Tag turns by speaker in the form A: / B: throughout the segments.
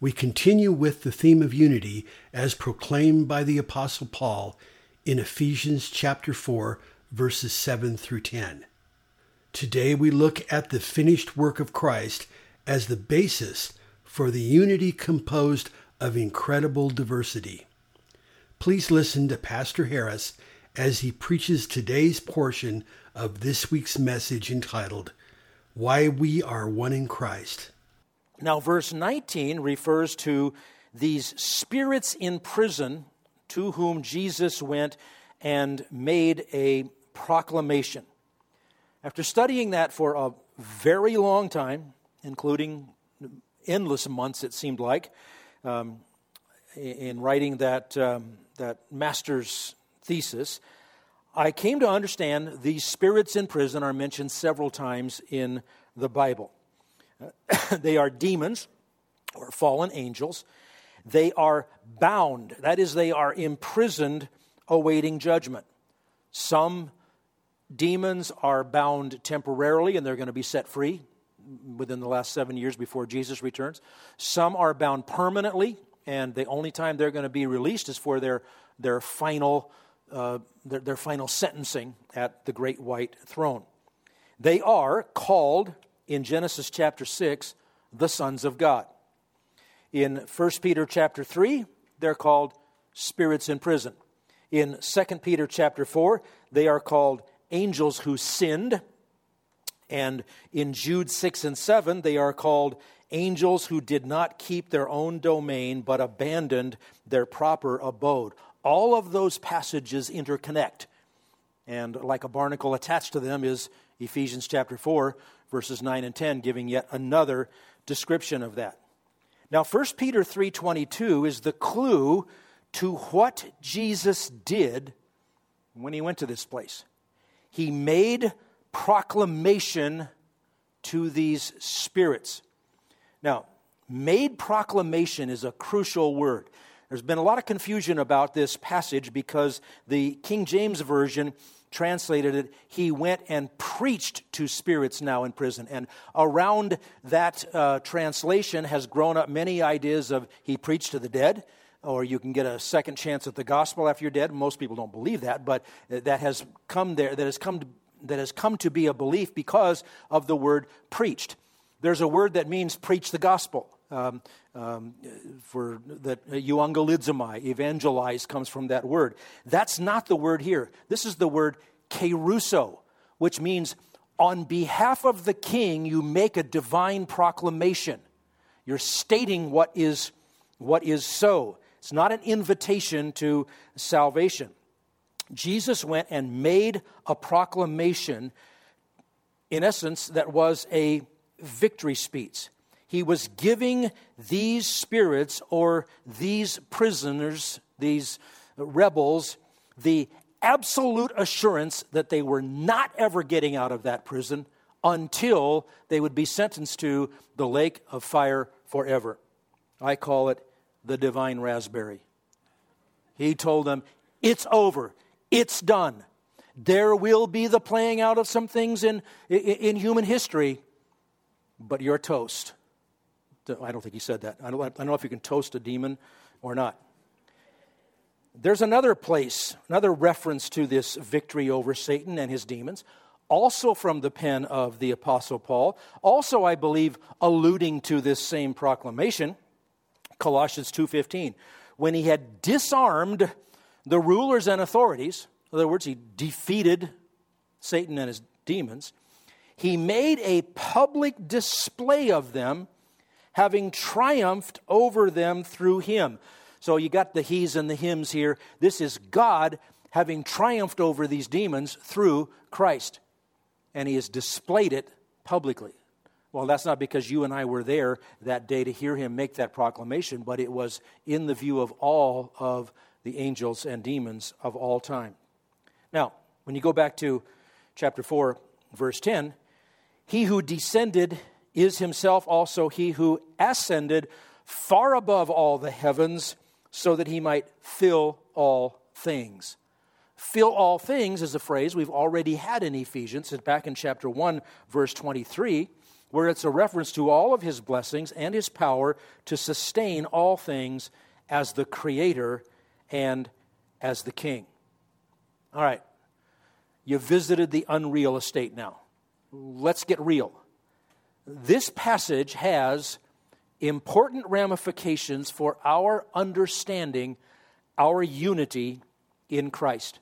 A: we continue with the theme of unity as proclaimed by the Apostle Paul in Ephesians chapter 4, verses 7 through 10. Today we look at the finished work of Christ as the basis for the unity composed of incredible diversity. Please listen to Pastor Harris as he preaches today's portion of this week's message entitled, Why We Are One in Christ.
B: Now, verse 19 refers to these spirits in prison to whom Jesus went and made a proclamation. After studying that for a very long time, including endless months, it seemed like, um, in writing that, um, that master's thesis, I came to understand these spirits in prison are mentioned several times in the Bible. they are demons or fallen angels. They are bound, that is, they are imprisoned awaiting judgment. Some demons are bound temporarily and they're going to be set free within the last seven years before Jesus returns. Some are bound permanently, and the only time they're going to be released is for their, their, final, uh, their, their final sentencing at the great white throne. They are called in Genesis chapter 6 the sons of God. In 1 Peter chapter 3, they're called spirits in prison. In 2 Peter chapter 4, they are called angels who sinned. And in Jude 6 and 7, they are called angels who did not keep their own domain but abandoned their proper abode. All of those passages interconnect. And like a barnacle attached to them is Ephesians chapter 4, verses 9 and 10, giving yet another description of that. Now 1 Peter 3:22 is the clue to what Jesus did when he went to this place. He made proclamation to these spirits. Now, made proclamation is a crucial word. There's been a lot of confusion about this passage because the King James Version translated it, he went and preached to spirits now in prison. And around that uh, translation has grown up many ideas of he preached to the dead, or you can get a second chance at the gospel after you're dead. Most people don't believe that, but that has come there, that has come to, that has come to be a belief because of the word preached. There's a word that means preach the gospel. Um, um, for that euangelizomai, evangelize comes from that word. That's not the word here. This is the word kerusso, which means on behalf of the king, you make a divine proclamation. You're stating what is, what is so. It's not an invitation to salvation. Jesus went and made a proclamation, in essence, that was a victory speech. He was giving these spirits or these prisoners, these rebels, the absolute assurance that they were not ever getting out of that prison until they would be sentenced to the lake of fire forever. I call it the divine raspberry. He told them, It's over, it's done. There will be the playing out of some things in, in, in human history, but you're toast. I don't think he said that. I don't, I don't know if you can toast a demon or not. There's another place, another reference to this victory over Satan and his demons, also from the pen of the Apostle Paul, also, I believe, alluding to this same proclamation, Colossians 2.15. When he had disarmed the rulers and authorities, in other words, he defeated Satan and his demons, he made a public display of them having triumphed over them through him. So you got the he's and the hymns here. This is God having triumphed over these demons through Christ. And he has displayed it publicly. Well, that's not because you and I were there that day to hear him make that proclamation, but it was in the view of all of the angels and demons of all time. Now, when you go back to chapter 4, verse 10, he who descended is himself also he who ascended far above all the heavens so that he might fill all things. Fill all things is a phrase we've already had in Ephesians, it's back in chapter 1, verse 23, where it's a reference to all of his blessings and his power to sustain all things as the creator and as the king. All right, you visited the unreal estate now. Let's get real. This passage has important ramifications for our understanding our unity in Christ.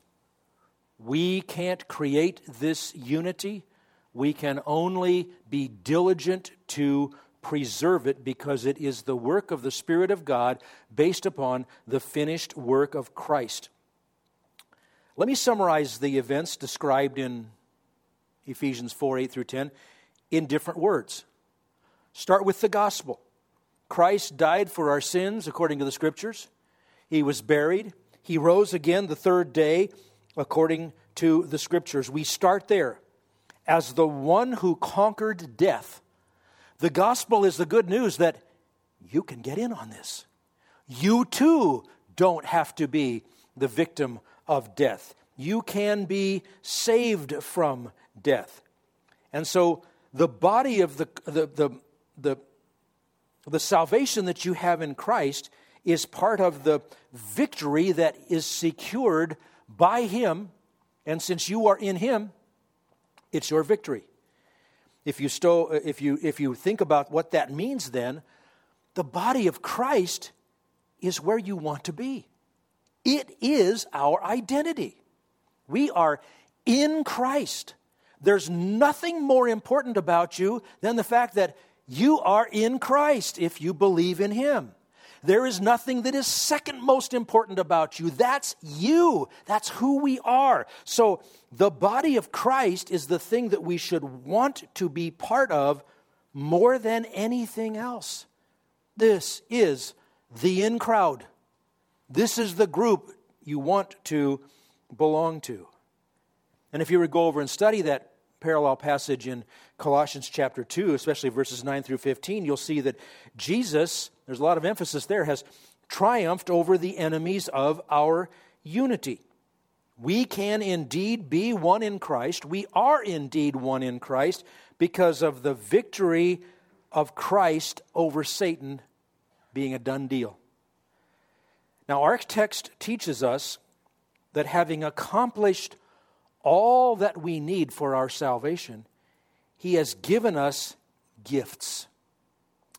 B: We can't create this unity. We can only be diligent to preserve it because it is the work of the Spirit of God based upon the finished work of Christ. Let me summarize the events described in Ephesians 4 8 through 10 in different words. Start with the gospel. Christ died for our sins according to the scriptures. He was buried. He rose again the third day according to the scriptures. We start there as the one who conquered death. The gospel is the good news that you can get in on this. You too don't have to be the victim of death. You can be saved from death. And so the body of the, the, the, the the salvation that you have in Christ is part of the victory that is secured by Him. And since you are in Him, it's your victory. If you, stow, if, you, if you think about what that means, then, the body of Christ is where you want to be. It is our identity. We are in Christ. There's nothing more important about you than the fact that you are in Christ if you believe in Him. There is nothing that is second most important about you. That's you. That's who we are. So, the body of Christ is the thing that we should want to be part of more than anything else. This is the in crowd. This is the group you want to belong to. And if you were to go over and study that parallel passage in Colossians chapter 2, especially verses 9 through 15, you'll see that Jesus, there's a lot of emphasis there, has triumphed over the enemies of our unity. We can indeed be one in Christ. We are indeed one in Christ because of the victory of Christ over Satan being a done deal. Now, our text teaches us that having accomplished all that we need for our salvation, He has given us gifts.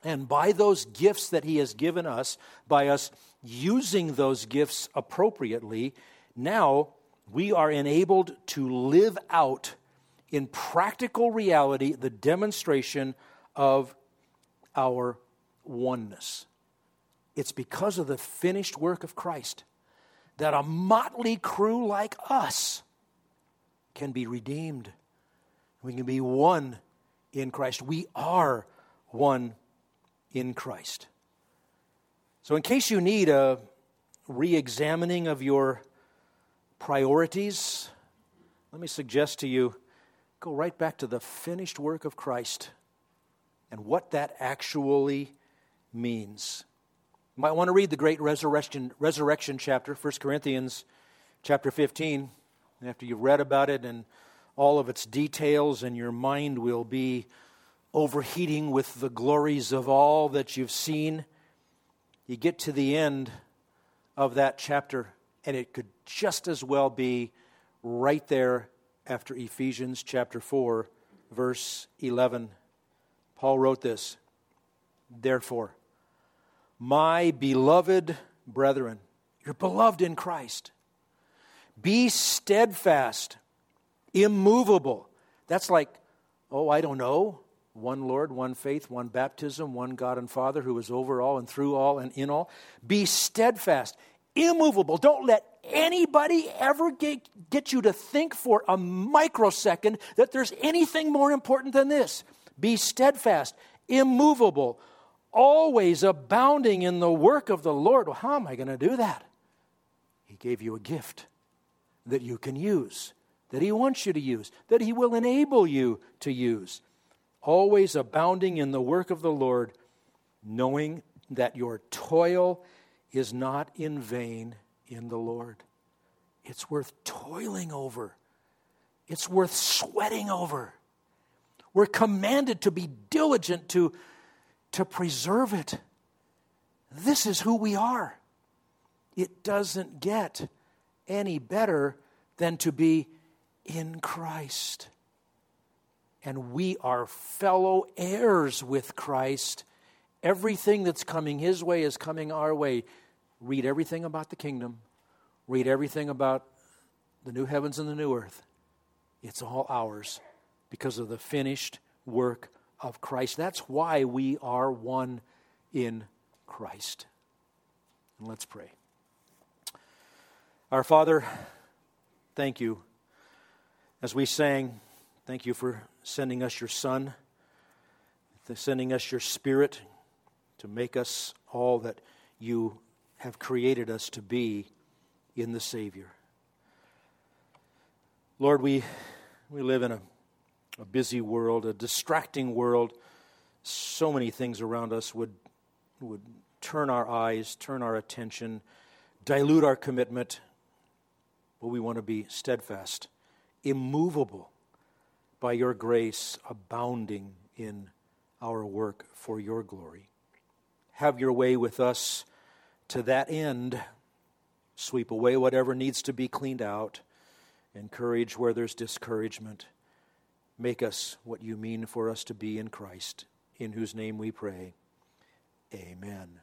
B: And by those gifts that He has given us, by us using those gifts appropriately, now we are enabled to live out in practical reality the demonstration of our oneness. It's because of the finished work of Christ that a motley crew like us can be redeemed. We can be one in Christ. We are one in Christ. So, in case you need a re examining of your priorities, let me suggest to you go right back to the finished work of Christ and what that actually means. You might want to read the great resurrection, resurrection chapter, 1 Corinthians chapter 15. After you've read about it and all of its details, and your mind will be overheating with the glories of all that you've seen, you get to the end of that chapter, and it could just as well be right there after Ephesians chapter 4, verse 11. Paul wrote this Therefore, my beloved brethren, you're beloved in Christ. Be steadfast, immovable. That's like, oh, I don't know. One Lord, one faith, one baptism, one God and Father who is over all and through all and in all. Be steadfast, immovable. Don't let anybody ever get, get you to think for a microsecond that there's anything more important than this. Be steadfast, immovable, always abounding in the work of the Lord. Well, how am I going to do that? He gave you a gift that you can use, that He wants you to use, that He will enable you to use. Always abounding in the work of the Lord, knowing that your toil is not in vain in the Lord. It's worth toiling over, it's worth sweating over. We're commanded to be diligent to, to preserve it. This is who we are. It doesn't get any better than to be in Christ. And we are fellow heirs with Christ. Everything that's coming His way is coming our way. Read everything about the kingdom, read everything about the new heavens and the new earth. It's all ours because of the finished work of Christ. That's why we are one in Christ. And let's pray. Our Father, thank you. As we sang, thank you for sending us your Son, sending us your Spirit to make us all that you have created us to be in the Savior. Lord, we, we live in a, a busy world, a distracting world. So many things around us would, would turn our eyes, turn our attention, dilute our commitment, but we want to be steadfast, immovable by your grace, abounding in our work for your glory. Have your way with us to that end. Sweep away whatever needs to be cleaned out, encourage where there's discouragement. Make us what you mean for us to be in Christ, in whose name we pray. Amen.